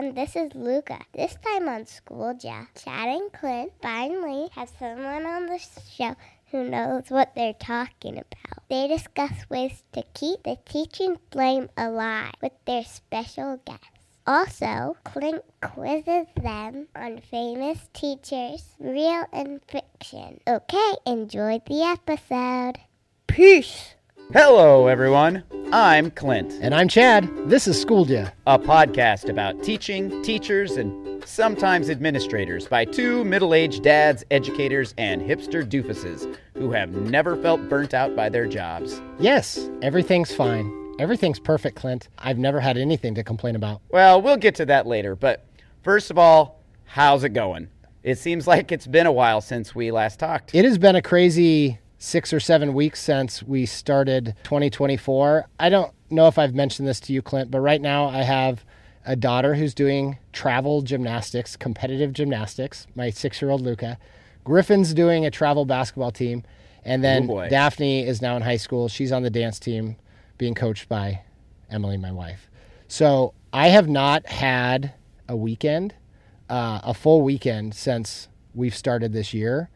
everyone. This is Luca. This time on School Ja, Chad and Clint finally have someone on the show who knows what they're talking about. They discuss ways to keep the teaching flame alive with their special guests. Also, Clint quizzes them on famous teachers, real and fiction. Okay, enjoy the episode. Peace. Hello, everyone. I'm Clint, And I'm Chad. This is School Ja. a podcast about teaching, teachers, and sometimes administrators by two middle aged dads, educators, and hipster doofuses who have never felt burnt out by their jobs. Yes, everything's fine. Everything's perfect, Clint. I've never had anything to complain about. Well, we'll get to that later, but first of all, how's it going? It seems like it's been a while since we last talked. It has been a crazy six or seven weeks since we started 2024. I don't know if I've mentioned this to you, Clint, but right now I have a daughter who's doing travel gymnastics, competitive gymnastics, my six year old Luca. Griffin's doing a travel basketball team. And Oh, then boy. Daphne is now in high school. She's on the dance team being coached by Emily, my wife. So I have not had a weekend, uh, a full weekend since we've started this year,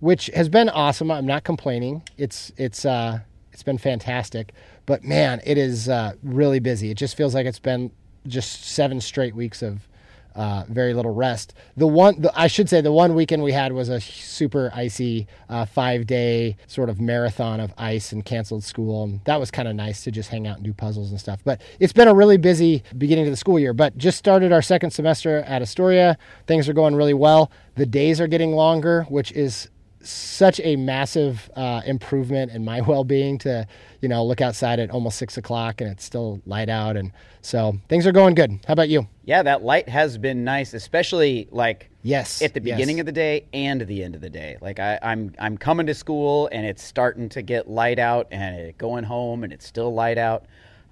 which has been awesome. I'm not complaining. It's it's uh, it's been fantastic. But man, it is uh, really busy. It just feels like it's been just seven straight weeks of uh, very little rest. The one, the, I should say, the one weekend we had was a super icy uh, five day sort of marathon of ice and canceled school, and that was kind of nice to just hang out and do puzzles and stuff. But it's been a really busy beginning to the school year. But just started our second semester at Astoria. Things are going really well. The days are getting longer, which is such a massive uh, improvement in my well-being to you know look outside at almost six o'clock and it's still light out and so things are going good how about you Yeah, that light has been nice, especially like yes at the beginning of the day and the end of the day. Like I, I'm I'm coming to school and it's starting to get light out, and going home and it's still light out.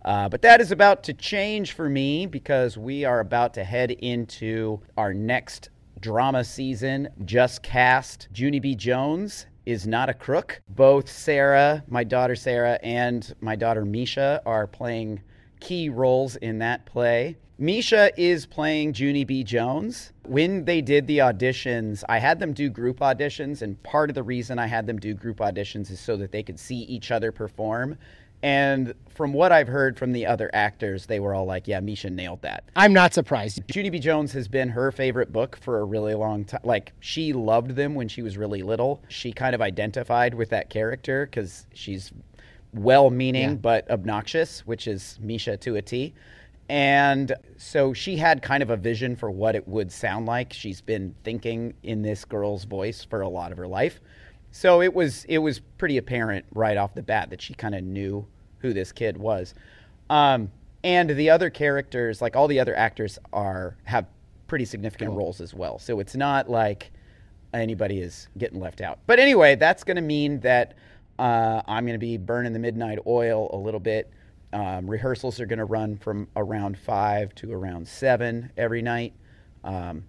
Uh, but that is about to change for me because we are about to head into our next drama season. Just cast Junie B. Jones is not a crook. Both Sarah, my daughter Sarah, and my daughter Misha are playing key roles in that play. Misha is playing Junie B. Jones. When they did the auditions, I had them do group auditions, and part of the reason I had them do group auditions is so that they could see each other perform. And from what I've heard from the other actors, they were all like, yeah, Misha nailed that. i'm not surprised Junie B. Jones has been her favorite book for a really long time. Like, she loved them when she was really little. She kind of identified with that character because she's well meaning Yeah. but obnoxious, which is Misha to a T. And so she had kind of a vision for what it would sound like. She's been thinking in this girl's voice for a lot of her life. So it was it was pretty apparent right off the bat that she kind of knew who this kid was. Um, and the other characters, like all the other actors, are have pretty significant roles as well. So it's not like anybody is getting left out. But anyway, that's going to mean that uh, I'm going to be burning the midnight oil a little bit. Um, rehearsals are going to run from around five to around seven every night. Um,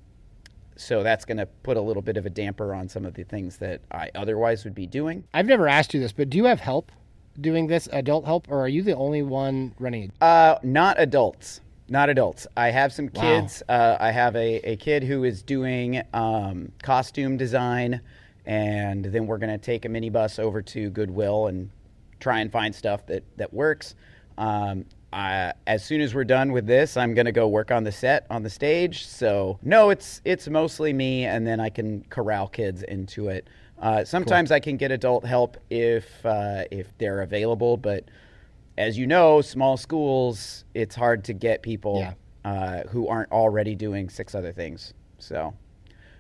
so that's going to put a little bit of a damper on some of the things that I otherwise would be doing. i've never asked you this but do you have help doing this adult help or are you the only one running it Uh, not adults. Not adults. I have some Wow. kids. Uh, I have a, a kid who is doing um, costume design, and then we're going to take a minibus over to Goodwill and try and find stuff that, that works. Um, I, as soon as we're done with this, I'm going to go work on the set on the stage. So no, it's it's mostly me, and then I can corral kids into it. Uh, sometimes I can get adult help if uh, if they're available, but as you know, small schools, it's hard to get people Yeah. uh, who aren't already doing six other things. So,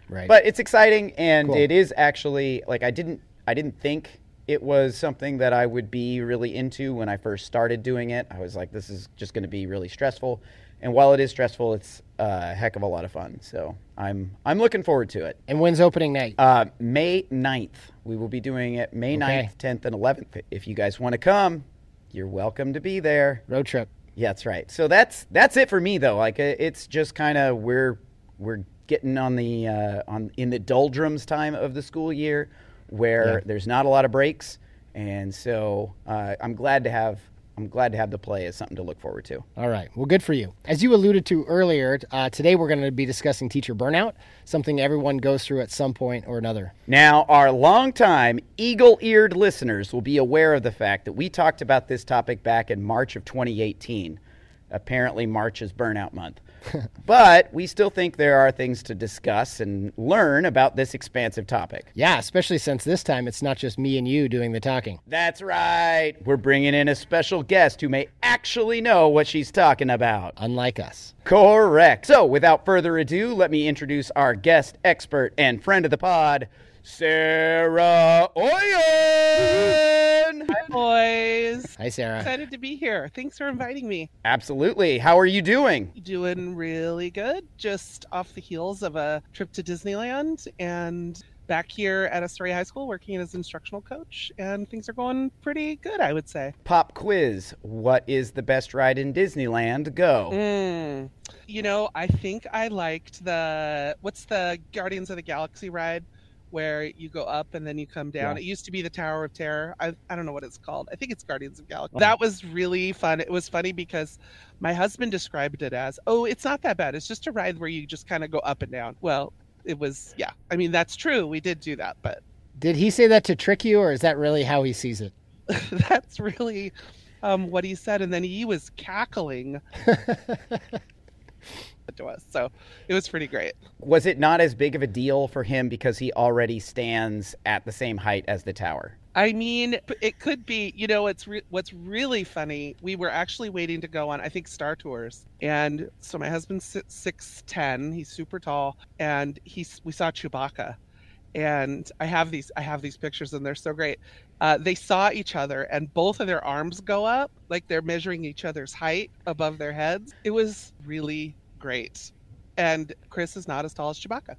right but it's exciting, and Cool. it is actually like I didn't I didn't think it was something that I would be really into when I first started doing it. I was like, this is just going to be really stressful, and while it is stressful, it's a heck of a lot of fun. So I'm I'm looking forward to it. and when's opening night Uh, May 9th. We will be doing it May Okay. 9th, 10th, and 11th. If you guys want to come, you're welcome to be there. road trip Yeah, that's right. So that's that's it for me though. Like uh, it's just kind of we're we're getting on the uh, on in the doldrums time of the school year, where Yeah. there's not a lot of breaks, and so uh, I'm glad to have I'm glad to have the play as something to look forward to. All right. Well, good for you. As you alluded to earlier, uh, today we're going to be discussing teacher burnout, something everyone goes through at some point or another. Now, our longtime eagle eared listeners will be aware of the fact that we talked about this topic back in March of 2018. Apparently, March is burnout month. but we still think there are things to discuss and learn about this expansive topic. Yeah, especially since this time it's not just me and you doing the talking. That's right. We're bringing in a special guest who may actually know what she's talking about. Unlike us. Correct. So, without further ado, let me introduce our guest expert and friend of the pod, Sara Oien. Hi, boys. Hi, Sara. Excited to be here. Thanks for inviting me. Absolutely. How are you doing? Doing really good. Just off the heels of a trip to Disneyland and back here at Astoria High School working as instructional coach, and things are going pretty good, I would say. Pop quiz. What is the best ride in Disneyland? Go. Mm. You know, I think I liked the what's the Guardians of the Galaxy ride where you go up and then you come down. Yeah. It used to be the Tower of Terror. I, I don't know what it's called. I think it's Guardians of Galaxy. That was really fun. It was funny because my husband described it as, oh, it's not that bad. It's just a ride where you just kind of go up and down. Well, it was, yeah. I mean, that's true. We did do that, but Did he say that to trick you, or is that really how he sees it? that's really um, what he said. And then he was cackling to us. So it was pretty great. Was it not as big of a deal for him because he already stands at the same height as the tower? I mean, it could be. You know, it's re- what's really funny. We were actually waiting to go on, I think, Star Tours, and so my husband's six ten. He's super tall, and he's we saw Chewbacca, and I have these I have these pictures, and they're so great. Uh, they saw each other, and both of their arms go up like they're measuring each other's height above their heads. It was really great, and Chris is not as tall as Chewbacca.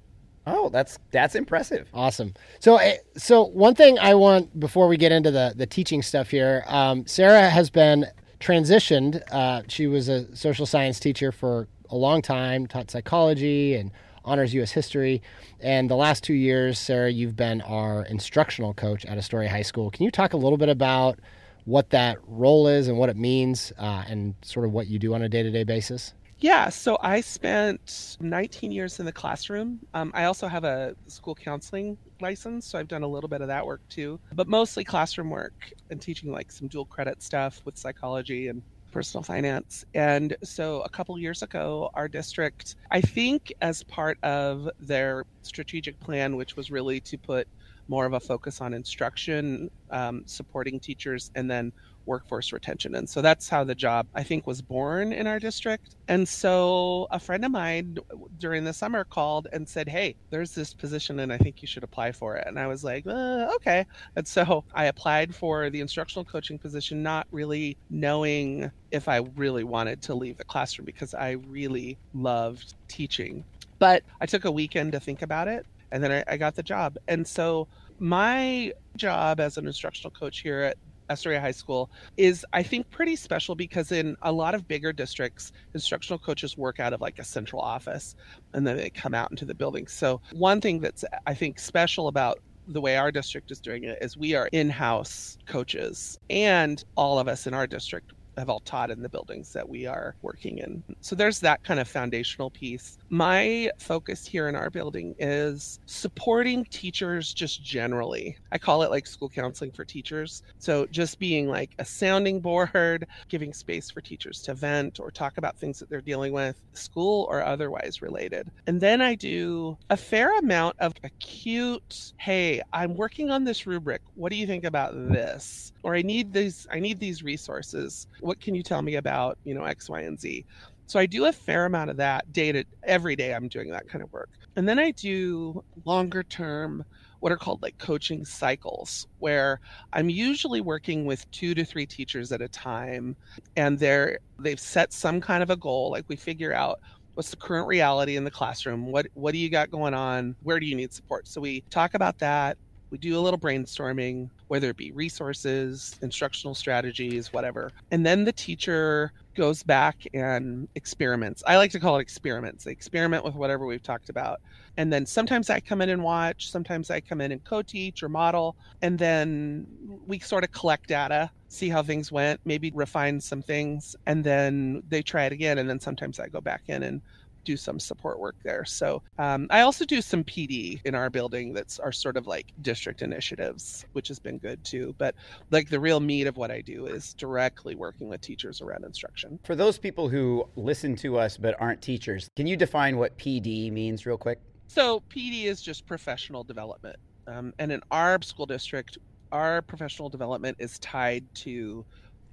Oh, that's that's impressive. Awesome. So, eh, so one thing I want before we get into the the teaching stuff here, um, Sara has been transitioned. Uh, she was a social science teacher for a long time, taught psychology and honors U.S. history. And the last two years, Sara, you've been our instructional coach at Astoria High School. Can you talk a little bit about what that role is and what it means, uh, and sort of what you do on a day to day basis? Yeah, so I spent 19 years in the classroom. Um, I also have a school counseling license, so I've done a little bit of that work too, but mostly classroom work and teaching like some dual credit stuff with psychology and personal finance. And so a couple years ago, our district, I think as part of their strategic plan, which was really to put more of a focus on instruction, um, supporting teachers, and then workforce retention. And so that's how the job, I think, was born in our district. And so a friend of mine during the summer called and said, Hey, there's this position and I think you should apply for it. And I was like, uh, Okay. And so I applied for the instructional coaching position, not really knowing if I really wanted to leave the classroom because I really loved teaching. But I took a weekend to think about it and then I, I got the job. And so my job as an instructional coach here at Astoria High School is, I think, pretty special because in a lot of bigger districts, instructional coaches work out of like a central office and then they come out into the building. So, one thing that's, I think, special about the way our district is doing it is we are in house coaches, and all of us in our district have all taught in the buildings that we are working in. So there's that kind of foundational piece. My focus here in our building is supporting teachers just generally. I call it like school counseling for teachers. So just being like a sounding board, giving space for teachers to vent or talk about things that they're dealing with, school or otherwise related. And then I do a fair amount of acute, hey, I'm working on this rubric. What do you think about this? Or I need these I need these resources what can you tell me about you know x y and z? So i do a fair amount of that day to every day i'm doing that kind of work. And then i do longer term what are called like coaching cycles where i'm usually working with two to three teachers at a time and they're they've set some kind of a goal. Like we figure out what's the current reality in the classroom. What what do you got going on? Where do you need support? So we talk about that. We do a little brainstorming whether it be resources, instructional strategies, whatever. And then the teacher goes back and experiments. I like to call it experiments. They experiment with whatever we've talked about. And then sometimes I come in and watch, sometimes I come in and co teach or model. And then we sort of collect data, see how things went, maybe refine some things. And then they try it again. And then sometimes I go back in and do some support work there. So um, I also do some PD in our building that's are sort of like district initiatives, which has been good too. But like the real meat of what I do is directly working with teachers around instruction. For those people who listen to us but aren't teachers, can you define what PD means real quick? So PD is just professional development. Um, and in our school district, our professional development is tied to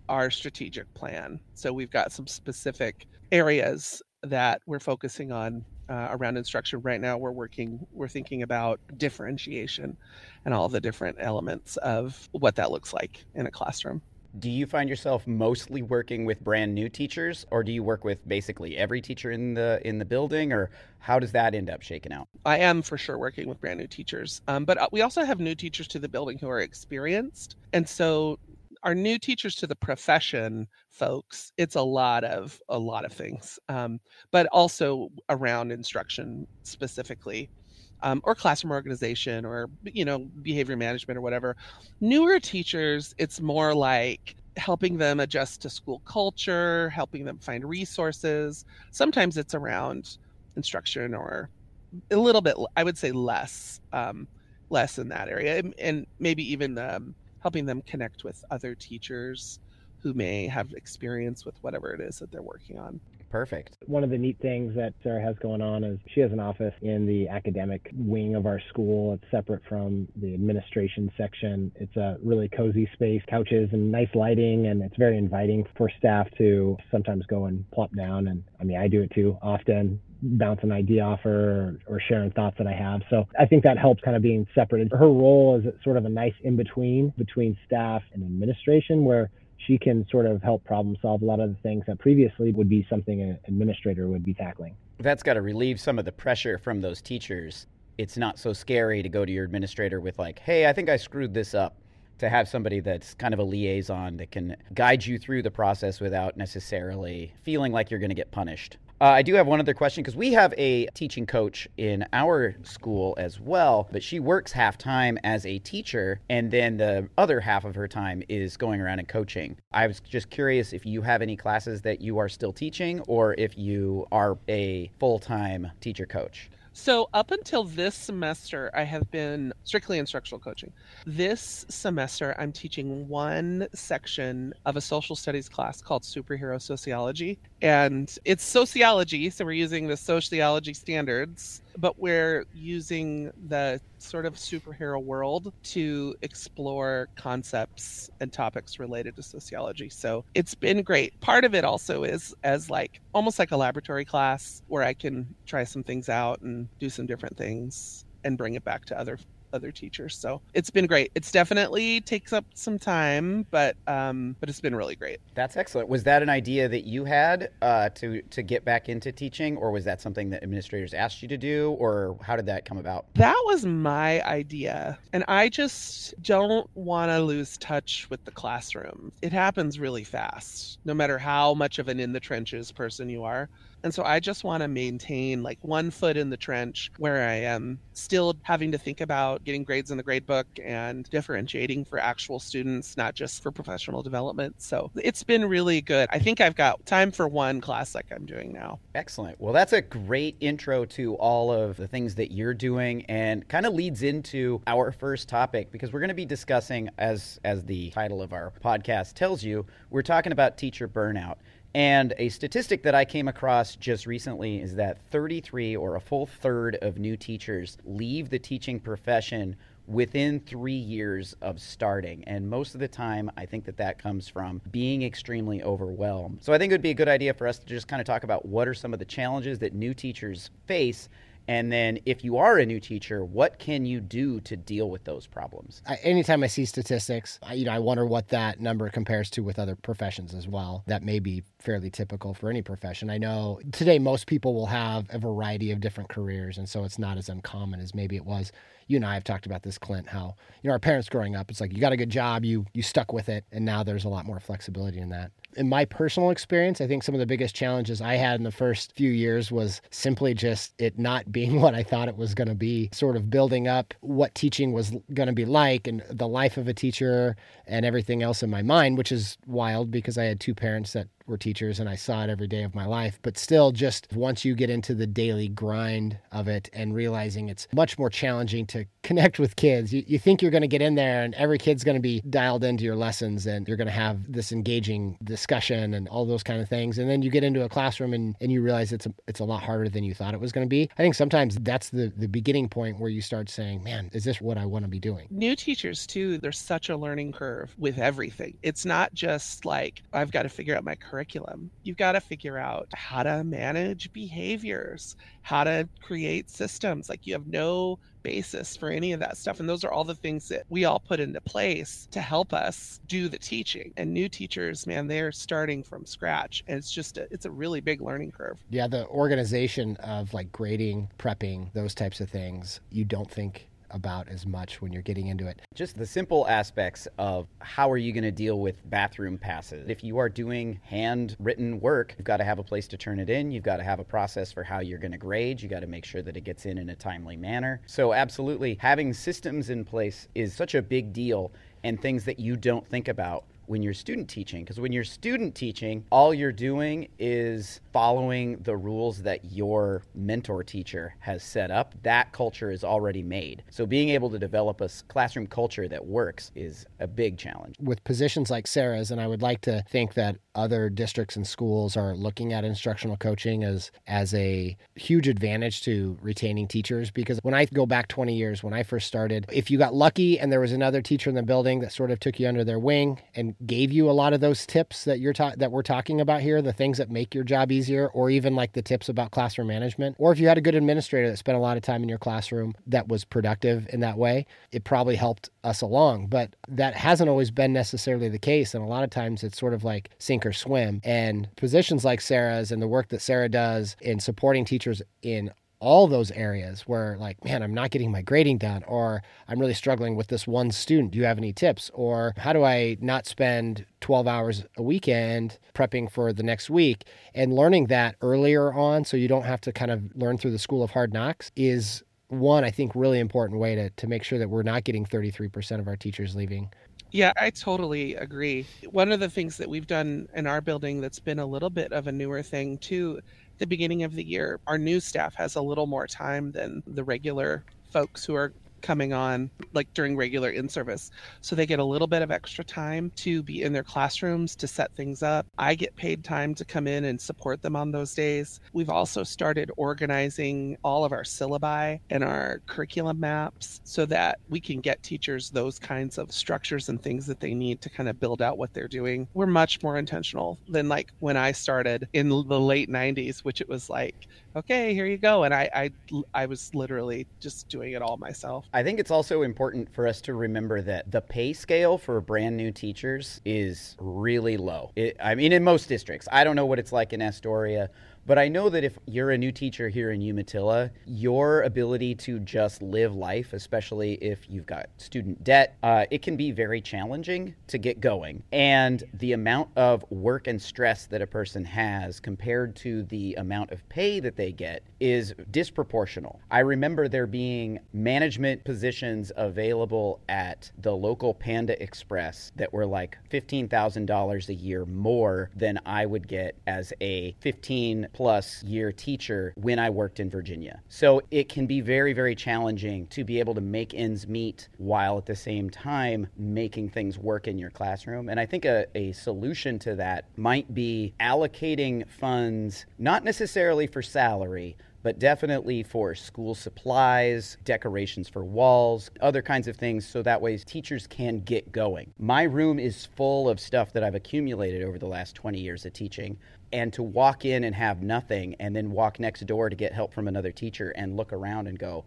our strategic plan. So we've got some specific areas that we're focusing on uh, around instruction right now we're working we're thinking about differentiation and all the different elements of what that looks like in a classroom. Do you find yourself mostly working with brand new teachers or do you work with basically every teacher in the in the building or how does that end up shaking out? I am for sure working with brand new teachers um, but uh, we also have new teachers to the building who are experienced and so our new teachers to the profession folks it's a lot of a lot of things um, but also around instruction specifically um, or classroom organization or you know behavior management or whatever. Newer teachers it's more like helping them adjust to school culture helping them find resources. Sometimes it's around instruction or a little bit i would say less um, less in that area and, and maybe even um, helping them connect with other teachers who may have experience with whatever it is that they're working on. Perfect. One of the neat things that Sara has going on is she has an office in the academic wing of our school. It's separate from the administration section. It's a really cozy space, couches and nice lighting, and it's very inviting for staff to sometimes go and plop down. And I mean, I do it too often bounce an idea off her or, or sharing thoughts that I have. So I think that helps kind of being separated. Her role is sort of a nice in between between staff and administration where she can sort of help problem solve a lot of the things that previously would be something an administrator would be tackling. That's got to relieve some of the pressure from those teachers. It's not so scary to go to your administrator with, like, hey, I think I screwed this up. To have somebody that's kind of a liaison that can guide you through the process without necessarily feeling like you're going to get punished. Uh, I do have one other question because we have a teaching coach in our school as well, but she works half time as a teacher, and then the other half of her time is going around and coaching. I was just curious if you have any classes that you are still teaching or if you are a full time teacher coach. So, up until this semester, I have been strictly instructional coaching. This semester, I'm teaching one section of a social studies class called Superhero Sociology. And it's sociology, so we're using the sociology standards but we're using the sort of superhero world to explore concepts and topics related to sociology. So it's been great. Part of it also is as like almost like a laboratory class where I can try some things out and do some different things and bring it back to other other teachers. So it's been great. It's definitely takes up some time, but um, but it's been really great. That's excellent. Was that an idea that you had uh, to to get back into teaching, or was that something that administrators asked you to do, or how did that come about? That was my idea, and I just don't want to lose touch with the classroom. It happens really fast, no matter how much of an in the trenches person you are. And so I just want to maintain like one foot in the trench where I am still having to think about getting grades in the grade book and differentiating for actual students, not just for professional development. So it's been really good. I think I've got time for one class like I'm doing now. Excellent. Well, that's a great intro to all of the things that you're doing and kind of leads into our first topic because we're going to be discussing as as the title of our podcast tells you, we're talking about teacher burnout. And a statistic that I came across just recently is that 33 or a full third of new teachers leave the teaching profession within three years of starting. And most of the time, I think that that comes from being extremely overwhelmed. So I think it would be a good idea for us to just kind of talk about what are some of the challenges that new teachers face And then if you are a new teacher, what can you do to deal with those problems? I, anytime I see statistics, I, you know, I wonder what that number compares to with other professions as well. That may be fairly typical for any profession. I know today most people will have a variety of different careers, and so it's not as uncommon as maybe it was. You and I have talked about this, Clint. How you know our parents growing up, it's like you got a good job, you you stuck with it, and now there's a lot more flexibility in that in my personal experience, I think some of the biggest challenges I had in the first few years was simply just it not being what I thought it was going to be, sort of building up what teaching was going to be like and the life of a teacher and everything else in my mind, which is wild because I had two parents that were teachers and I saw it every day of my life. But still, just once you get into the daily grind of it and realizing it's much more challenging to connect with kids, you, you think you're going to get in there and every kid's going to be dialed into your lessons and you're going to have this engaging discussion and all those kind of things. And then you get into a classroom and, and you realize it's a, it's a lot harder than you thought it was going to be. I think sometimes that's the, the beginning point where you start saying, man, is this what I want to be doing? New teachers, too, there's such a learning curve with everything. It's not just like, I've got to figure out my curriculum curriculum. You've got to figure out how to manage behaviors, how to create systems. Like you have no basis for any of that stuff. And those are all the things that we all put into place to help us do the teaching. And new teachers, man, they're starting from scratch. And it's just, a, it's a really big learning curve. Yeah, the organization of like grading, prepping, those types of things, you don't think about as much when you're getting into it. Just the simple aspects of how are you going to deal with bathroom passes. If you are doing handwritten work, you've got to have a place to turn it in. You've got to have a process for how you're going to grade. You got to make sure that it gets in in a timely manner. So, absolutely, having systems in place is such a big deal and things that you don't think about when you're student teaching. Because when you're student teaching, all you're doing is following the rules that your mentor teacher has set up. That culture is already made. So being able to develop a classroom culture that works is a big challenge. With positions like Sara's, and I would like to think that other districts and schools are looking at instructional coaching as as a huge advantage to retaining teachers because when I go back 20 years when I first started if you got lucky and there was another teacher in the building that sort of took you under their wing and gave you a lot of those tips that you're ta- that we're talking about here, the things that make your job easier, or even like the tips about classroom management, or if you had a good administrator that spent a lot of time in your classroom that was productive in that way, it probably helped us along. But that hasn't always been necessarily the case, and a lot of times it's sort of like sink or swim. And positions like Sara's and the work that Sara does in supporting teachers in all those areas where like man i'm not getting my grading done or i'm really struggling with this one student. Do you have any tips? Or how do i not spend 12 hours a weekend prepping for the next week? And learning that earlier on so you don't have to kind of learn through the school of hard knocks is one i think really important way to, to make sure that we're not getting 33% of our teachers leaving yeah, I totally agree. One of the things that we've done in our building that's been a little bit of a newer thing too the beginning of the year, our new staff has a little more time than the regular folks who are coming on like during regular in service. So they get a little bit of extra time to be in their classrooms to set things up. I get paid time to come in and support them on those days. We've also started organizing all of our syllabi and our curriculum maps so that we can get teachers those kinds of structures and things that they need to kind of build out what they're doing. We're much more intentional than like when I started in the late 90s, which it was like okay, here you go. And I, I, I was literally just doing it all myself. I think it's also important for us to remember that the pay scale for brand new teachers is really low. It, I mean, in most districts, I don't know what it's like in Astoria, but I know that if you're a new teacher here in Umatilla, your ability to just live life, especially if you've got student debt, uh, it can be very challenging to get going. And the amount of work and stress that a person has compared to the amount of pay that they get is disproportional. I remember there being management positions available at the local Panda Express that were like $15,000 a year more than I would get as a 15 plus year teacher when I worked in Virginia. So it can be very, very challenging to be able to make ends meet while at the same time making things work in your classroom. And I think a, a solution to that might be allocating funds, not necessarily for salary, but definitely for school supplies, decorations for walls, other kinds of things, so that way teachers can get going. My room is full of stuff that I've accumulated over the last 20 years of teaching. And to walk in and have nothing and then walk next door to get help from another teacher and look around and go,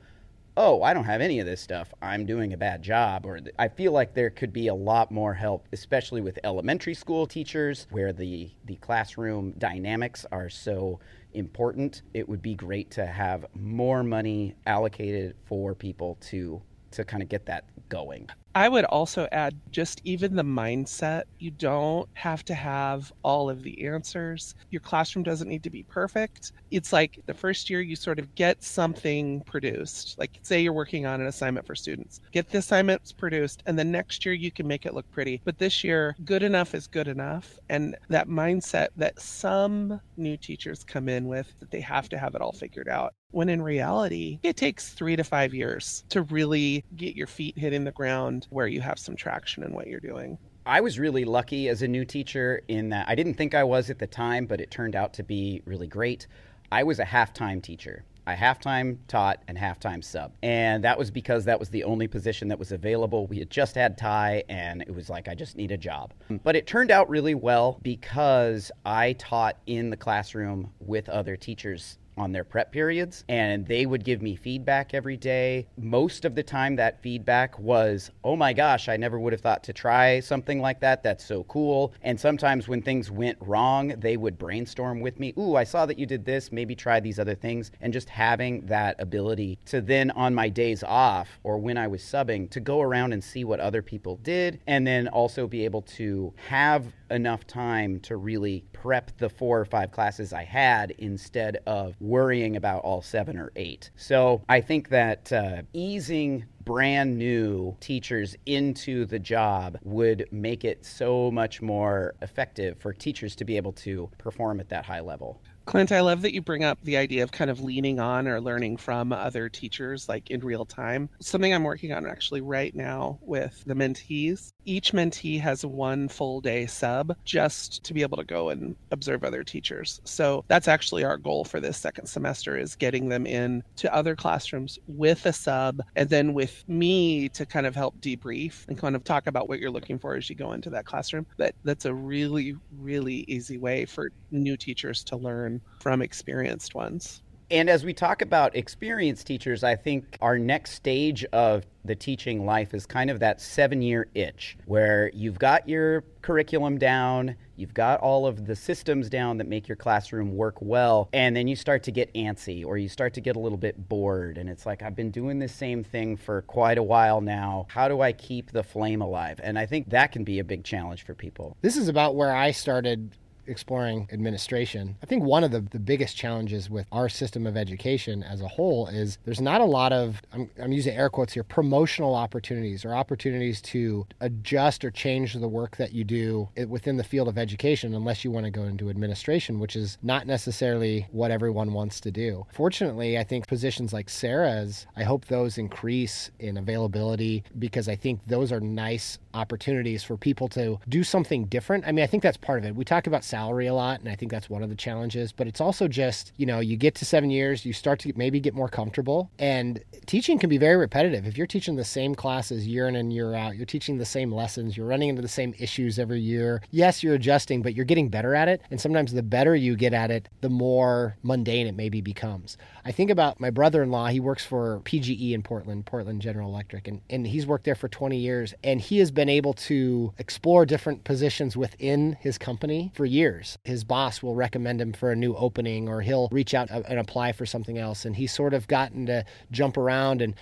oh, I don't have any of this stuff. I'm doing a bad job. Or I feel like there could be a lot more help, especially with elementary school teachers where the, the classroom dynamics are so important. It would be great to have more money allocated for people to to kind of get that going. I would also add just even the mindset. You don't have to have all of the answers. Your classroom doesn't need to be perfect. It's like the first year you sort of get something produced. Like, say you're working on an assignment for students, get the assignments produced, and the next year you can make it look pretty. But this year, good enough is good enough. And that mindset that some new teachers come in with that they have to have it all figured out when in reality, it takes three to five years to really get your feet hitting the ground where you have some traction in what you're doing. I was really lucky as a new teacher in that I didn't think I was at the time, but it turned out to be really great. I was a half time teacher. I half time taught and half time sub. And that was because that was the only position that was available. We had just had Ty, and it was like, I just need a job. But it turned out really well because I taught in the classroom with other teachers on their prep periods and they would give me feedback every day. Most of the time, that feedback was, oh my gosh, I never would have thought to try something like that. That's so cool. And sometimes when things went wrong, they would brainstorm with me, ooh, I saw that you did this, maybe try these other things. And just having that ability to then on my days off or when I was subbing to go around and see what other people did and then also be able to have enough time to really prep the four or five classes I had instead of worrying about all seven or eight. So I think that uh, easing brand new teachers into the job would make it so much more effective for teachers to be able to perform at that high level. Clint, I love that you bring up the idea of kind of leaning on or learning from other teachers, like in real time. Something I'm working on actually right now with the mentees. Each mentee has one full day sub just to be able to go and observe other teachers. So that's actually our goal for this second semester is getting them in to other classrooms with a sub and then with me to kind of help debrief and kind of talk about what you're looking for as you go into that classroom. But that's a really, really easy way for new teachers to learn from experienced ones. And as we talk about experienced teachers, I think our next stage of the teaching life is kind of that seven year itch where you've got your curriculum down, you've got all of the systems down that make your classroom work well, and then you start to get antsy or you start to get a little bit bored. And it's like, I've been doing this same thing for quite a while now. How do I keep the flame alive? And I think that can be a big challenge for people. This is about where I started exploring administration, I think one of the, the biggest challenges with our system of education as a whole is there's not a lot of, I'm, I'm using air quotes here, promotional opportunities or opportunities to adjust or change the work that you do within the field of education unless you want to go into administration, which is not necessarily what everyone wants to do. Fortunately, I think positions like Sara's, I hope those increase in availability because I think those are nice opportunities for people to do something different. I mean, I think that's part of it. We talk about salary a lot, and I think that's one of the challenges. But it's also just, you know, you get to seven years, you start to maybe get more comfortable. And teaching can be very repetitive. If you're teaching the same classes year in and year out, you're teaching the same lessons, you're running into the same issues every year. Yes, you're adjusting, but you're getting better at it. And sometimes the better you get at it, the more mundane it maybe becomes. I think about my brother in law, he works for PGE in Portland, Portland General Electric, and, and he's worked there for 20 years. And he has been able to explore different positions within his company for years. His boss will recommend him for a new opening, or he'll reach out and apply for something else. And he's sort of gotten to jump around and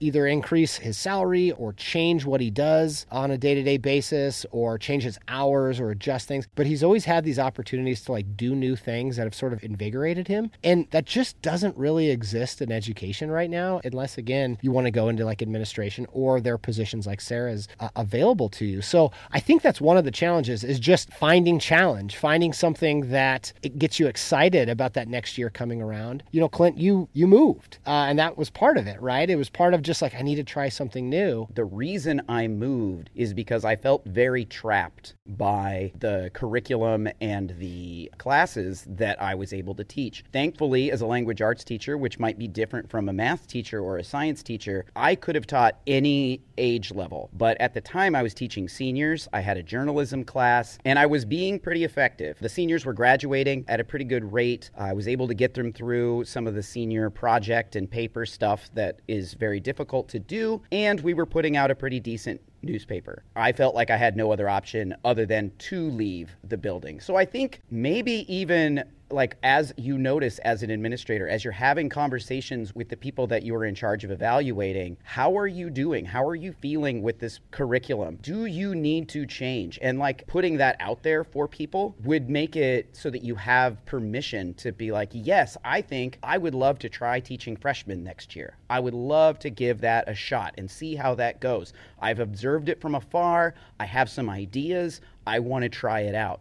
either increase his salary or change what he does on a day to day basis, or change his hours or adjust things. But he's always had these opportunities to like do new things that have sort of invigorated him. And that just doesn't really exist in education right now, unless, again, you want to go into like administration or there are positions like Sara's uh, available to you. So I think that's one of the challenges is just finding challenge finding something that it gets you excited about that next year coming around. You know, Clint, you you moved, uh, and that was part of it, right? It was part of just like I need to try something new. The reason I moved is because I felt very trapped by the curriculum and the classes that I was able to teach. Thankfully, as a language arts teacher, which might be different from a math teacher or a science teacher, I could have taught any age level. But at the time, I was teaching seniors. I had a journalism class, and I was being pretty effective. The seniors were graduating at a pretty good rate. I was able to get them through some of the senior project and paper stuff that is very difficult to do, and we were putting out a pretty decent newspaper. I felt like I had no other option other than to leave the building. So I think maybe even like as you notice as an administrator as you're having conversations with the people that you're in charge of evaluating how are you doing? How are you feeling with this curriculum? Do you need to change? And like putting that out there for people would make it so that you have permission to be like yes i think i would love to try teaching freshmen next year. I would love to give that a shot and see how that goes. I've observed it from afar. I have some ideas. I want to try it out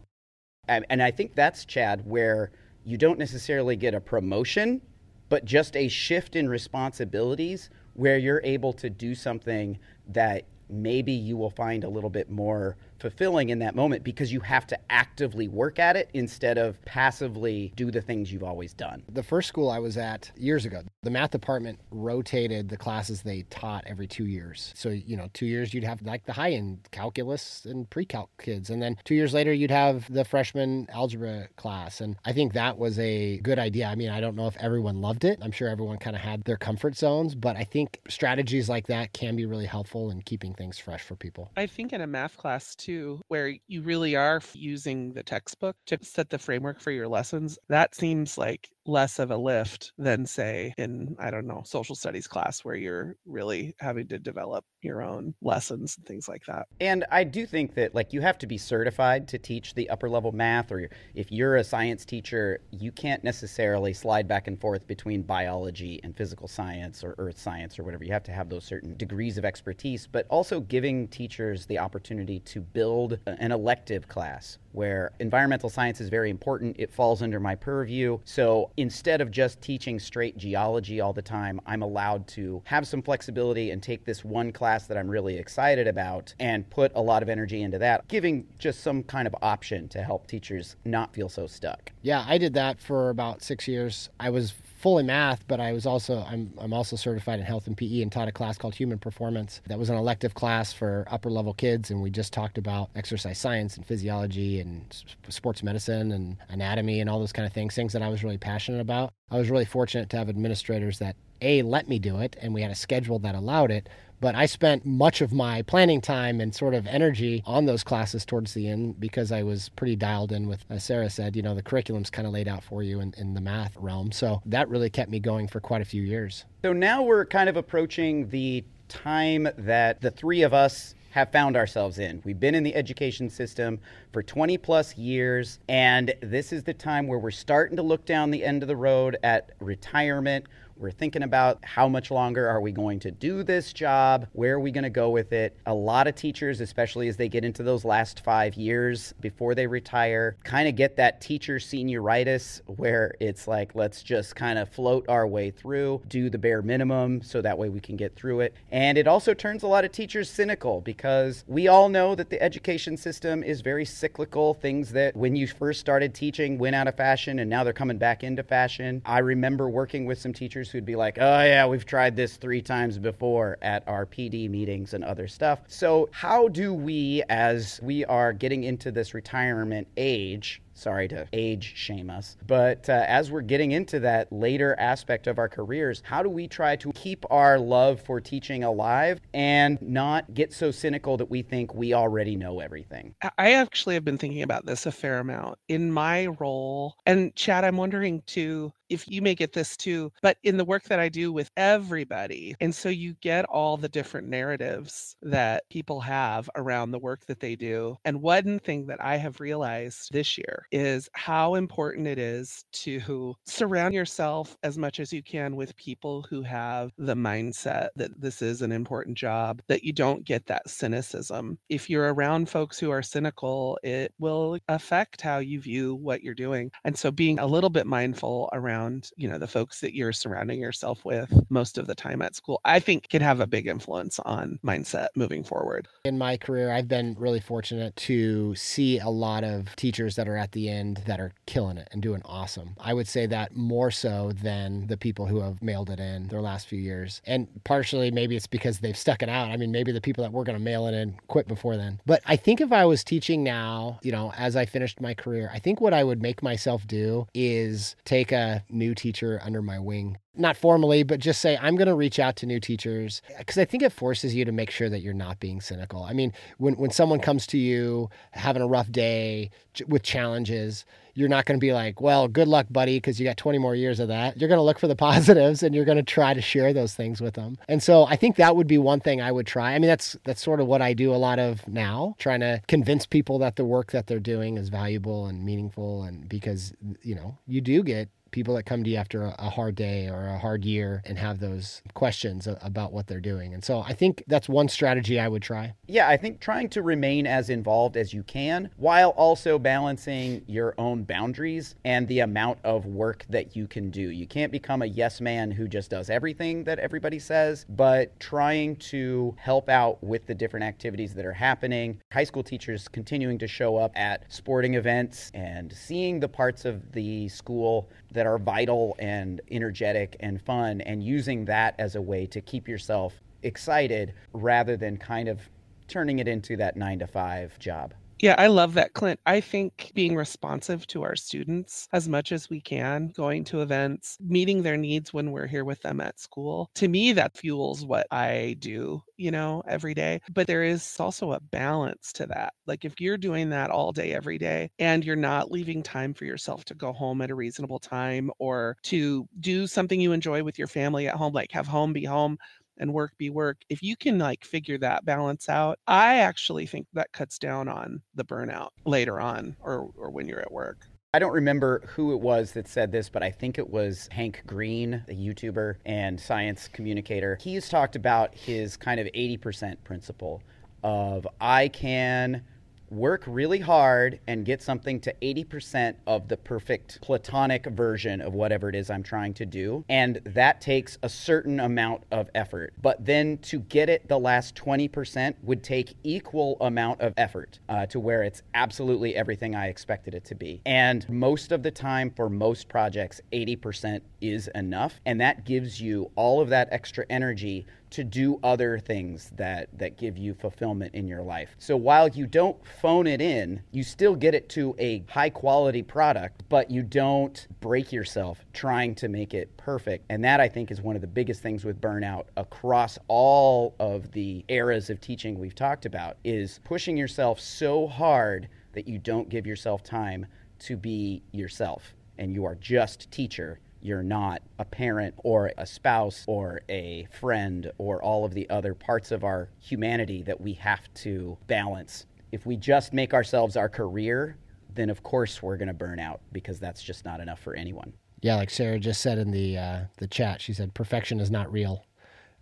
and, I think that's, Chad, where you don't necessarily get a promotion, but just a shift in responsibilities where you're able to do something that maybe you will find a little bit more fulfilling in that moment because you have to actively work at it instead of passively do the things you've always done. The first school I was at years ago, the math department rotated the classes they taught every two years. So, you know, two years you'd have like the high end calculus and pre calc kids. And then two years later, you'd have the freshman algebra class. And I think that was a good idea. I mean, I don't know if everyone loved it. I'm sure everyone kind of had their comfort zones, but I think strategies like that can be really helpful in keeping things fresh for people. I think in a math class too, where you really are using the textbook to set the framework for your lessons, that seems like less of a lift than say in i don't know social studies class where you're really having to develop your own lessons and things like that and i do think that like you have to be certified to teach the upper level math or if you're a science teacher you can't necessarily slide back and forth between biology and physical science or earth science or whatever you have to have those certain degrees of expertise but also giving teachers the opportunity to build an elective class where environmental science is very important. It falls under my purview. So instead of just teaching straight geology all the time, I'm allowed to have some flexibility and take this one class that I'm really excited about and put a lot of energy into that, giving just some kind of option to help teachers not feel so stuck. Yeah, I did that for about six years. I was fully math, but I was also I'm I'm also certified in health and PE and taught a class called Human Performance. That was an elective class for upper level kids, and we just talked about exercise science and physiology and sports medicine and anatomy and all those kind of things, things that I was really passionate about. I was really fortunate to have administrators that a let me do it, and we had a schedule that allowed it, but I spent much of my planning time and sort of energy on those classes towards the end because I was pretty dialed in with, as Sara said, you know, the curriculum's kind of laid out for you in, in the math realm. So that really kept me going for quite a few years. So now we're kind of approaching the time that the three of us have found ourselves in. We've been in the education system for 20 plus years, and this is the time where we're starting to look down the end of the road at retirement. We're thinking about how much longer are we going to do this job? Where are we going to go with it? A lot of teachers, especially as they get into those last five years before they retire, kind of get that teacher senioritis where it's like, let's just kind of float our way through, do the bare minimum so that way we can get through it. And it also turns a lot of teachers cynical because we all know that the education system is very cyclical. Things that when you first started teaching went out of fashion and now they're coming back into fashion. I remember working with some teachers teachers who'd be like, oh, yeah, we've tried this three times before at our PD meetings and other stuff. So, how do we, as we are getting into this retirement age, Sorry to age shame us. But uh, as we're getting into that later aspect of our careers, how do we try to keep our love for teaching alive and not get so cynical that we think we already know everything? I actually have been thinking about this a fair amount in my role. And Chad, I'm wondering too if you may get this too, but in the work that I do with everybody. And so you get all the different narratives that people have around the work that they do. And one thing that I have realized this year is how important it is to surround yourself as much as you can with people who have the mindset that this is an important job, that you don't get that cynicism. If you're around folks who are cynical, it will affect how you view what you're doing. And so being a little bit mindful around, you know, the folks that you're surrounding yourself with most of the time at school, I think can have a big influence on mindset moving forward. In my career, I've been really fortunate to see a lot of teachers that are at the end that are killing it and doing awesome. I would say that more so than the people who have mailed it in their last few years. And partially, maybe it's because they've stuck it out. I mean, maybe the people that were going to mail it in quit before then. But I think if I was teaching now, you know, as I finished my career, I think what I would make myself do is take a new teacher under my wing not formally, but just say, I'm going to reach out to new teachers because I think it forces you to make sure that you're not being cynical. I mean, when, when someone comes to you having a rough day with challenges, you're not going to be like, well, good luck, buddy, because you got 20 more years of that. You're going to look for the positives and you're going to try to share those things with them. And so I think that would be one thing I would try. I mean, that's that's sort of what I do a lot of now, trying to convince people that the work that they're doing is valuable and meaningful and because, you know, you do get people that come to you after a, hard day or a hard year and have those questions about what they're doing. And so I think that's one strategy I would try. Yeah, I think trying to remain as involved as you can while also balancing your own boundaries and the amount of work that you can do. You can't become a yes man who just does everything that everybody says, but trying to help out with the different activities that are happening. High school teachers continuing to show up at sporting events and seeing the parts of the school that are vital and energetic and fun, and using that as a way to keep yourself excited rather than kind of turning it into that nine to five job. Yeah, I love that, Clint. I think being responsive to our students as much as we can, going to events, meeting their needs when we're here with them at school, to me, that fuels what I do, you know, every day. But there is also a balance to that. Like if you're doing that all day, every day, and you're not leaving time for yourself to go home at a reasonable time or to do something you enjoy with your family at home, like have home be home and work be work if you can like figure that balance out i actually think that cuts down on the burnout later on or or when you're at work I don't remember who it was that said this, but I think it was Hank Green, a YouTuber and science communicator. He's talked about his kind of 80% principle of I can work really hard and get something to 80% of the perfect platonic version of whatever it is I'm trying to do. And that takes a certain amount of effort. But then to get it the last 20% would take equal amount of effort uh, to where it's absolutely everything I expected it to be. And most of the time for most projects, 80% is enough. And that gives you all of that extra energy to do other things that that give you fulfillment in your life. So while you don't phone it in, you still get it to a high quality product, but you don't break yourself trying to make it perfect. And that I think is one of the biggest things with burnout across all of the eras of teaching we've talked about is pushing yourself so hard that you don't give yourself time to be yourself and you are just teacher you're not a parent or a spouse or a friend or all of the other parts of our humanity that we have to balance. If we just make ourselves our career, then of course we're going to burn out because that's just not enough for anyone. Yeah, like Sara just said in the uh, the chat, she said perfection is not real,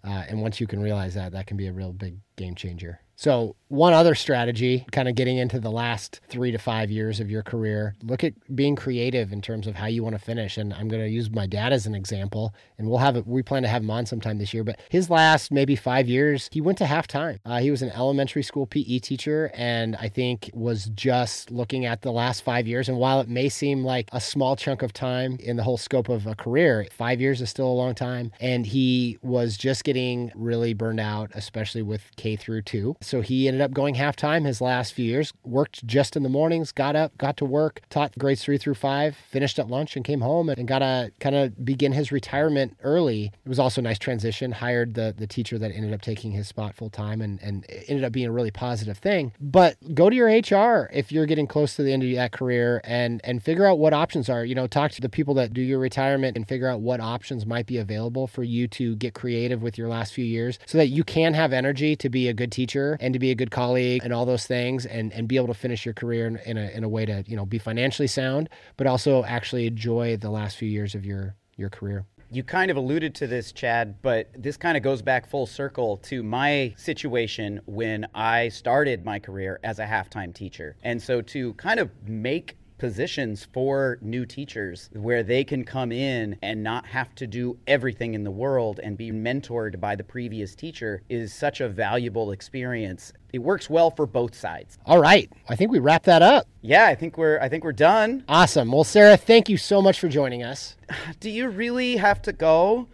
uh, and once you can realize that, that can be a real big game changer. So, one other strategy, kind of getting into the last three to five years of your career, look at being creative in terms of how you want to finish. And I'm going to use my dad as an example, and we'll have it. We plan to have him on sometime this year. But his last maybe five years, he went to halftime. Uh, he was an elementary school PE teacher, and I think was just looking at the last five years. And while it may seem like a small chunk of time in the whole scope of a career, five years is still a long time. And he was just getting really burned out, especially with K through two. So he ended up going halftime his last few years, worked just in the mornings, got up, got to work, taught grades three through five, finished at lunch and came home and got to kind of begin his retirement early. It was also a nice transition, hired the, the teacher that ended up taking his spot full time and, and ended up being a really positive thing. But go to your HR if you're getting close to the end of that career and, and figure out what options are. You know, talk to the people that do your retirement and figure out what options might be available for you to get creative with your last few years so that you can have energy to be a good teacher and to be a good colleague and all those things and, and be able to finish your career in, in, a, in a way to, you know, be financially sound, but also actually enjoy the last few years of your, your career. You kind of alluded to this, Chad, but this kind of goes back full circle to my situation when I started my career as a halftime teacher. And so to kind of make positions for new teachers where they can come in and not have to do everything in the world and be mentored by the previous teacher is such a valuable experience. It works well for both sides. All right. I think we wrap that up. Yeah, I think we're I think we're done. Awesome. Well, Sara, thank you so much for joining us. Do you really have to go?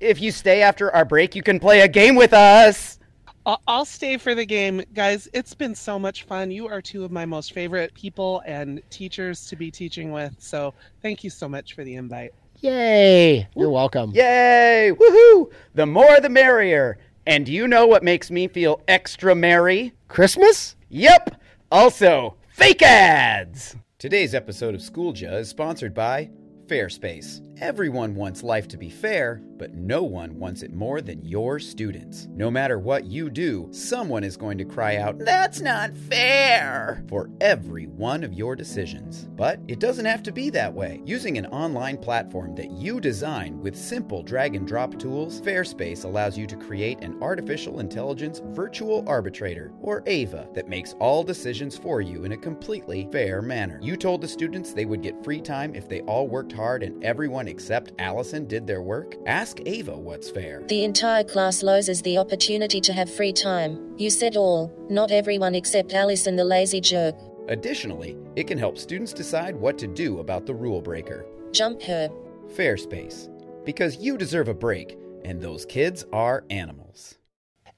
If you stay after our break, you can play a game with us. I'll, I'll stay for the game, guys. It's been so much fun. You are two of my most favorite people and teachers to be teaching with. So thank you so much for the invite. Yay. You're welcome. Yay! Woohoo! The more the merrier. And do you know what makes me feel extra merry? Christmas? Yep! Also, fake ads! Today's episode of Schoolja is sponsored by Fairspace. Everyone wants life to be fair, but no one wants it more than your students. No matter what you do, someone is going to cry out, That's not fair! for every one of your decisions. But it doesn't have to be that way. Using an online platform that you design with simple drag and drop tools, Fairspace allows you to create an artificial intelligence virtual arbitrator, or AVA, that makes all decisions for you in a completely fair manner. You told the students they would get free time if they all worked hard and everyone except Allison did their work? Ask Ava what's fair. The entire class loses the opportunity to have free time. You said all, not everyone except Allison the lazy jerk. Additionally, it can help students decide what to do about the rule breaker. Jump her. Fairspace. Because you deserve a break, and those kids are animals.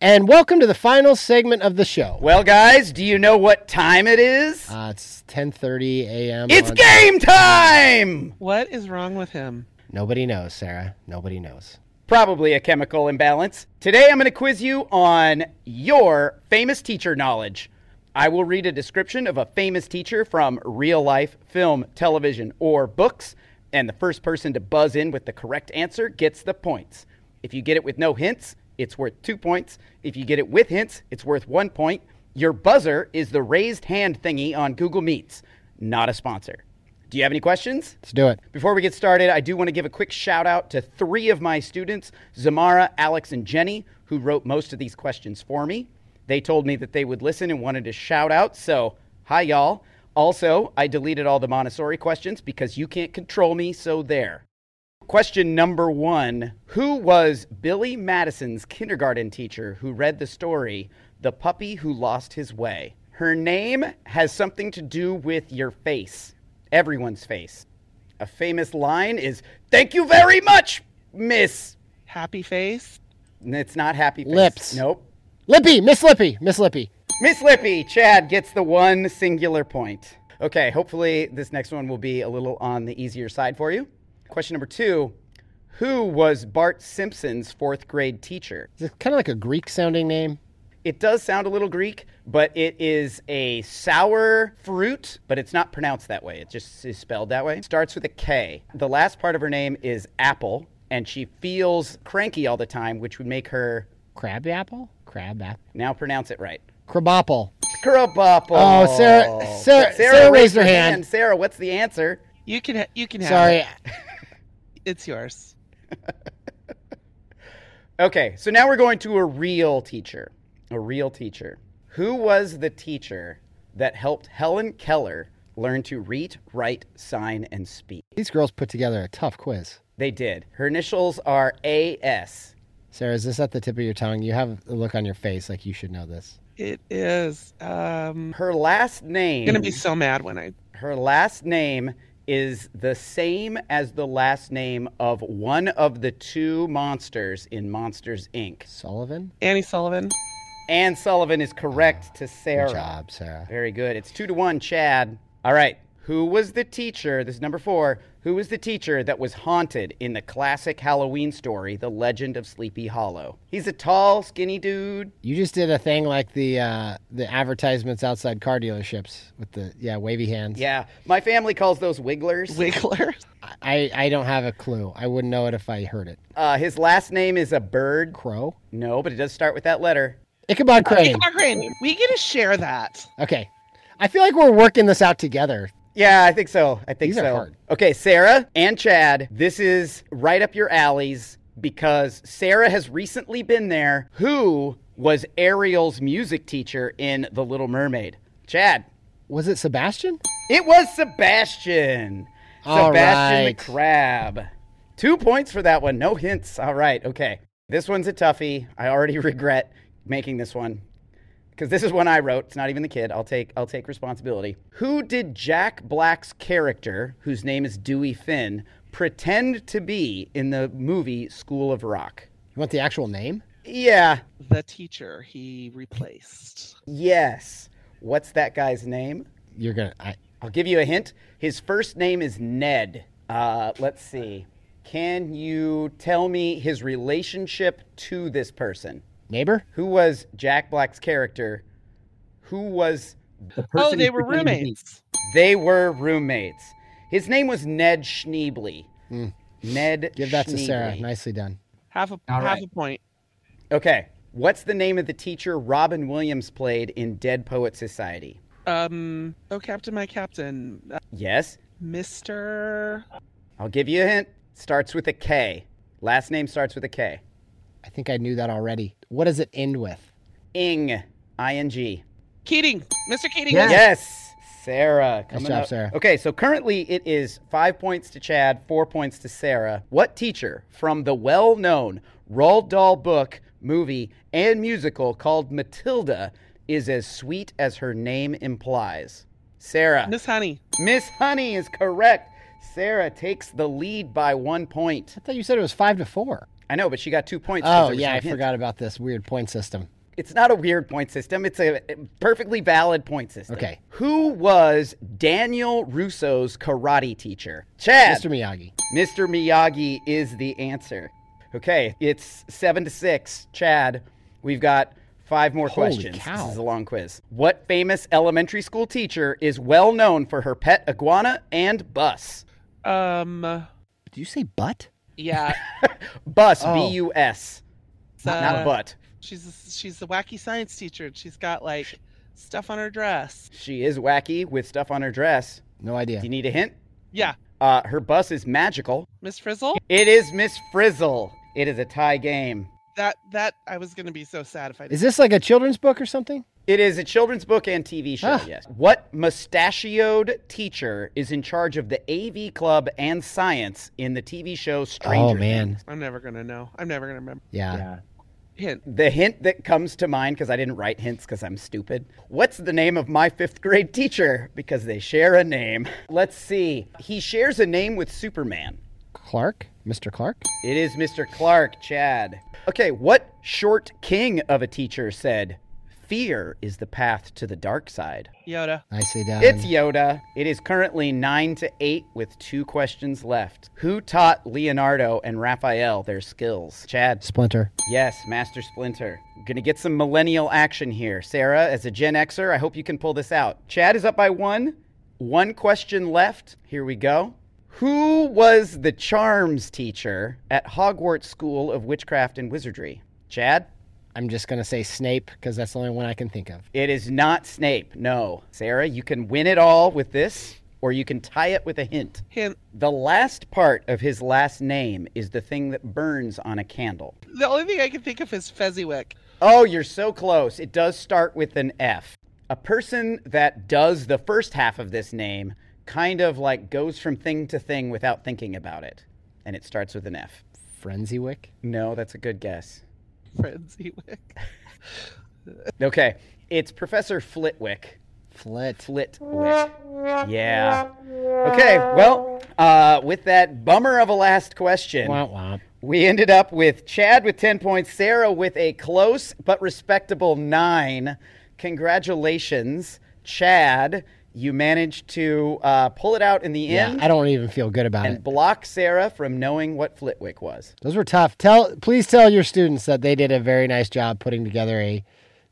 And welcome to the final segment of the show. Well, guys, do you know what time it is? Uh, it's 10:30 a.m. it's on- game time! What is wrong with him? Nobody knows, Sara. Nobody knows. Probably a chemical imbalance. Today I'm going to quiz you on your famous teacher knowledge. I will read a description of a famous teacher from real life, film, television, or books, and the first person to buzz in with the correct answer gets the points. If you get it with no hints, it's worth two points. If you get it with hints, it's worth one point. Your buzzer is the raised hand thingy on Google Meets, not a sponsor. Do you have any questions? Let's do it. Before we get started, I do want to give a quick shout out to three of my students, Zamara, Alex, and Jenny, who wrote most of these questions for me. They told me that they would listen and wanted to shout out, so hi, y'all. Also, I deleted all the Montessori questions because you can't control me, so there. Question number one Who was Billy Madison's kindergarten teacher who read the story, The Puppy Who Lost His Way? Her name has something to do with your face, everyone's face. A famous line is, Thank you very much, Miss. Happy face? It's not happy face. Lips. Nope. Lippy, Miss Lippy, Miss Lippy. Miss Lippy, Chad gets the one singular point. Okay, hopefully this next one will be a little on the easier side for you. Question number two Who was Bart Simpson's fourth grade teacher? Is it kind of like a Greek sounding name? It does sound a little Greek, but it is a sour fruit, but it's not pronounced that way. It just is spelled that way. Starts with a K. The last part of her name is Apple, and she feels cranky all the time, which would make her Crab apple? Crab apple. now pronounce it right. Crabapple. Crabapple. Oh, Sara- Sara- But Sara raised her hand. Sara, what's the answer? You can ha- you can have Sorry. it. It's yours. Okay, so now we're going to a real teacher. A real teacher. Who was the teacher that helped Helen Keller learn to read, write, sign, and speak? These girls put together a tough quiz. They did. Her initials are AS. Sara, is this at the tip of your tongue? You have a look on your face like you should know this. It is. Um, Her last name. I'm gonna be so mad when I. Her last name is the same as the last name of one of the two monsters in Monsters Inc. Sullivan? Annie Sullivan. Anne Sullivan is correct to Sara. Good job, Sara. Very good. It's two to one, Chad. All right. Who was the teacher? This is number four. Who was the teacher that was haunted in the classic Halloween story, The Legend of Sleepy Hollow? He's a tall, skinny dude. You just did a thing like the uh, the advertisements outside car dealerships with the yeah wavy hands. Yeah, my family calls those wigglers. Wiggler. I I don't have a clue. I wouldn't know it if I heard it. Uh, his last name is a bird. Crow. No, but it does start with that letter. Ichabod Crane. Ichabod Crane. We get to share that. Okay. I feel like we're working this out together. Yeah, I think so. I think These are so. hard. Okay, Sara and Chad, this is right up your alleys because Sara has recently been there. Who was Ariel's music teacher in The Little Mermaid? Chad. Was it Sebastian? It was Sebastian. All Sebastian right. the Crab. Two points for that one. No hints. All right. Okay. This one's a toughie. I already regret making this one because this is one I wrote. It's not even the kid. I'll take I'll take responsibility. Who did Jack Black's character, whose name is Dewey Finn, pretend to be in the movie School of Rock? You want the actual name? Yeah. The teacher he replaced. Yes. What's that guy's name? You're gonna. I, I'll give you a hint. His first name is Ned. Uh, let's see. Can you tell me his relationship to this person? Neighbor? Who was Jack Black's character? Who was. The person? Oh, they were pretended to be. roommates. They were roommates. His name was Ned Schneebly. Ned Give that to Sara. Nicely done. Half a All half right. a point. Okay. What's the name of the teacher Robin Williams played in Dead Poet Society? Um. Oh, Captain, my Captain, uh, Yes. Mister. I'll give you a hint. Starts with a K. Last name starts with a K. I think I knew that already. What does it end with? Ing. I-N-G. Keating, Mr. Keating. Yeah. Yes, Sara. Coming job, up. Sara. Okay, so currently it is five points to Chad, four points to Sara. What teacher from the well-known Roald Dahl book, movie, and musical called Matilda is as sweet as her name implies? Sara. Miss Honey. Miss Honey is correct. Sara takes the lead by one point. I thought you said it was five to four. I know, but she got two points. Oh yeah, I hint. forgot about this weird point system. It's not a weird point system. It's a perfectly valid point system. Okay. Who was Daniel Russo's karate teacher? Chad. Mr. Miyagi. Mr. Miyagi is the answer. Okay, it's seven to six. Chad, we've got five more Holy questions. cow. This is a long quiz. What famous elementary school teacher is well known for her pet iguana and bus? Um. Did you say butt? Yeah. Bus, Oh. B U S. Not, uh, not butt. She's she's the wacky science teacher. and She's got like stuff on her dress. She is wacky with stuff on her dress. No idea. Do you need a hint? Yeah. Uh, her bus is magical. Miss Frizzle. It is Miss Frizzle. It is a tie game. That that I was gonna be so sad if I. Is this like a children's book or something? It is a children's book and TV show, Ah. yes. What mustachioed teacher is in charge of the AV club and science in the TV show Stranger oh man, Things? I'm never gonna know. I'm never gonna remember. yeah. Yeah. Hint. The hint that comes to mind, because I didn't write hints because I'm stupid. What's the name of my fifth grade teacher? Because they share a name. Let's see. He shares a name with Superman. Clark, Mr. Clark. It is Mr. Clark, Chad. Okay, what short king of a teacher said, Fear is the path to the dark side? Yoda. Nicely done. It's Yoda. It is currently 9 to 8 with two questions left. Who taught Leonardo and Raphael their skills? Chad. Splinter. Yes, Master Splinter. Gonna get some millennial action here. Sara, as a Gen Xer, I hope you can pull this out. Chad is up by one. One question left. Here we go. Who was the charms teacher at Hogwarts School of Witchcraft and Wizardry? Chad? I'm just gonna say Snape because that's the only one I can think of. It is not Snape. No. Sara, you can win it all with this, or you can tie it with a hint. Hint. The last part of his last name is the thing that burns on a candle. The only thing I can think of is Fezziwick. Oh, you're so close. It does start with an F. A person that does the first half of this name kind of like goes from thing to thing without thinking about it. And it starts with an F. Frenzywick. No, that's a good guess. Frenzywick. Okay, it's Professor Flitwick. Flit. Flitwick. Yeah. Okay, well, uh, with that bummer of a last question, Womp womp. we ended up with Chad with 10 points, Sara with a close but respectable nine. Congratulations, Chad. You managed to uh, pull it out in the end. Yeah, I don't even feel good about and it. And block Sara from knowing what Flitwick was. Those were tough. Tell, please tell your students that they did a very nice job putting together a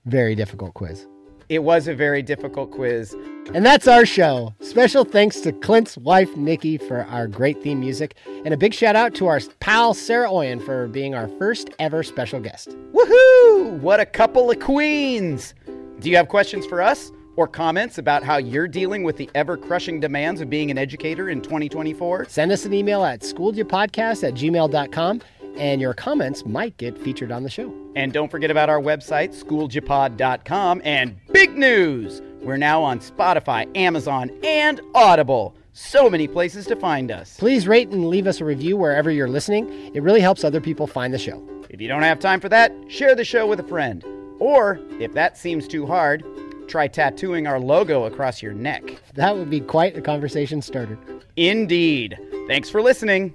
very difficult quiz. It was a very difficult quiz. And that's our show. Special thanks to Clint's wife, Nikki, for our great theme music. And a big shout out to our pal, Sara Oien, for being our first ever special guest. Woohoo! What a couple of queens! Do you have questions for us or comments about how you're dealing with the ever crushing demands of being an educator in 2024? Send us an email at schoolyapodcast at gmail.com, and your comments might get featured on the show. And don't forget about our website, schooljapod.com. And big news! We're now on Spotify, Amazon, and Audible. So many places to find us. Please rate and leave us a review wherever you're listening. It really helps other people find the show. If you don't have time for that, share the show with a friend. Or, if that seems too hard, try tattooing our logo across your neck. That would be quite a conversation starter. Indeed. Thanks for listening.